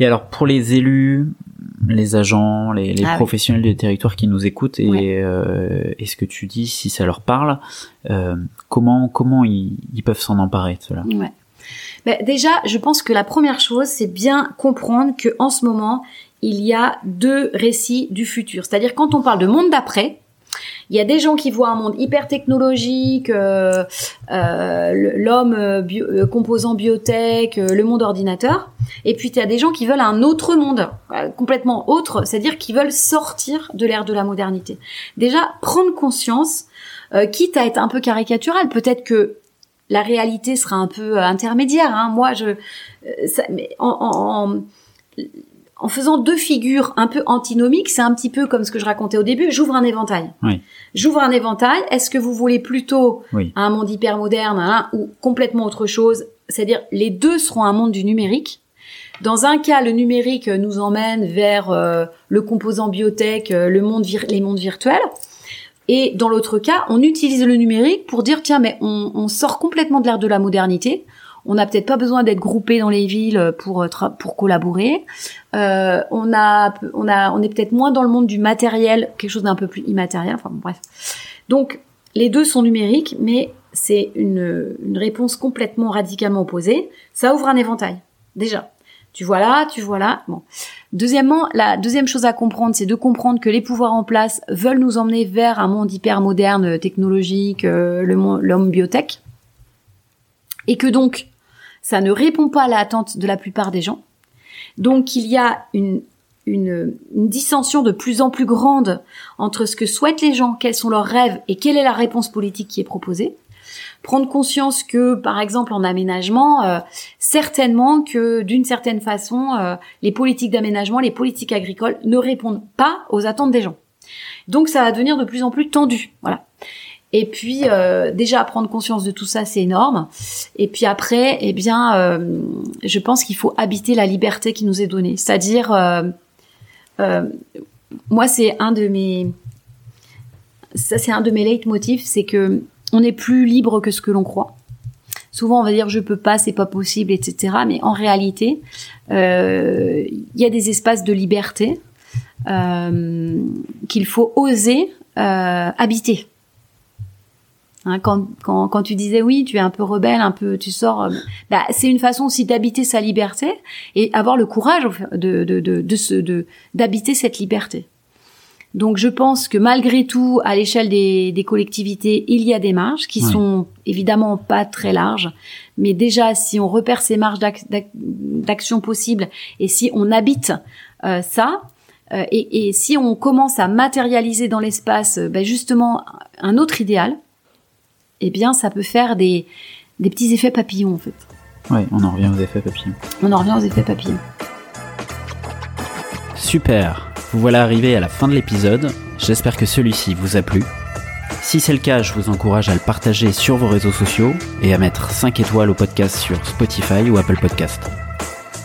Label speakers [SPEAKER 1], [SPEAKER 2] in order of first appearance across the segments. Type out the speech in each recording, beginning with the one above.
[SPEAKER 1] Et alors pour les élus, les agents, les, les
[SPEAKER 2] Ah oui.
[SPEAKER 1] professionnels des territoires qui nous écoutent et,
[SPEAKER 2] Ouais.
[SPEAKER 1] euh, et ce que tu dis, si ça leur parle, euh, comment comment ils, ils peuvent s'en emparer de cela?
[SPEAKER 2] Ouais. Ben, déjà, je pense que la première chose, c'est bien comprendre que en ce moment, il y a deux récits du futur. C'est-à-dire quand on parle de monde d'après, il y a des gens qui voient un monde hyper technologique, euh, euh, l'homme euh, bio- euh, composant biotech, euh, le monde ordinateur. Et puis il y a des gens qui veulent un autre monde, complètement autre, c'est-à-dire qui veulent sortir de l'ère de la modernité. Déjà, prendre conscience, euh, quitte à être un peu caricatural, peut-être que la réalité sera un peu intermédiaire. Hein. Moi, je, ça- mais en, en- en faisant deux figures un peu antinomiques, c'est un petit peu comme ce que je racontais au début. J'ouvre un éventail.
[SPEAKER 1] Oui.
[SPEAKER 2] J'ouvre un éventail. Est-ce que vous voulez plutôt
[SPEAKER 1] Oui.
[SPEAKER 2] un monde hyper moderne hein, ou complètement autre chose? C'est-à-dire, les deux seront un monde du numérique. Dans un cas, le numérique nous emmène vers euh, le composant biotech, euh, le monde les mondes virtuels. Et dans l'autre cas, on utilise le numérique pour dire tiens, mais on, on sort complètement de l'ère de la modernité. On n'a peut-être pas besoin d'être groupé dans les villes pour euh, pour collaborer. Euh, on a on a on est peut-être moins dans le monde du matériel, quelque chose d'un peu plus immatériel. Enfin bon, bref. Donc les deux sont numériques, mais c'est une une réponse complètement radicalement opposée. Ça ouvre un éventail déjà. Tu vois là, tu vois là. Bon. Deuxièmement, la deuxième chose à comprendre, c'est de comprendre que les pouvoirs en place veulent nous emmener vers un monde hyper moderne, euh, technologique, euh, l'homme biotech, et que donc ça ne répond pas à l'attente de la plupart des gens. Donc il y a une, une, dissension de plus en plus grande entre ce que souhaitent les gens, quels sont leurs rêves et quelle est la réponse politique qui est proposée. Prendre conscience que, par exemple, en aménagement, euh, certainement que d'une certaine façon, euh, les politiques d'aménagement, les politiques agricoles ne répondent pas aux attentes des gens. Donc ça va devenir de plus en plus tendu. Voilà. Et puis euh, déjà prendre conscience de tout ça, c'est énorme. Et puis après, eh bien, euh, je pense qu'il faut habiter la liberté qui nous est donnée. C'est-à-dire, euh, euh, moi, c'est un de mes, ça c'est un de mes leitmotifs, c'est que on est plus libre que ce que l'on croit. Souvent, on va dire je peux pas, c'est pas possible, etc. Mais en réalité, euh, il y a des espaces de liberté euh, qu'il faut oser habiter. Hein, quand, quand, quand tu disais oui, tu es un peu rebelle, un peu, tu sors, euh, bah, c'est une façon aussi d'habiter sa liberté et avoir le courage de, de, de, de, d'habiter cette liberté. Donc je pense que malgré tout, à l'échelle des, des collectivités, il y a des marges qui
[SPEAKER 1] Oui.
[SPEAKER 2] sont évidemment pas très larges, mais déjà si on repère ces marges d'ac- d'ac- d'action possibles et si on habite euh, ça, euh, et, et si on commence à matérialiser dans l'espace euh, ben, justement un autre idéal, eh bien ça peut faire des, des petits effets papillons en fait.
[SPEAKER 1] Ouais, on en revient aux effets papillons.
[SPEAKER 2] On en revient aux effets papillons.
[SPEAKER 1] Super, vous voilà arrivé à la fin de l'épisode, j'espère que celui-ci vous a plu. Si c'est le cas, je vous encourage à le partager sur vos réseaux sociaux et à mettre 5 étoiles au podcast sur Spotify ou Apple Podcast.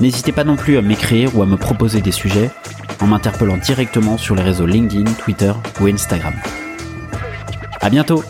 [SPEAKER 1] N'hésitez pas non plus à m'écrire ou à me proposer des sujets en m'interpellant directement sur les réseaux LinkedIn, Twitter ou Instagram. À bientôt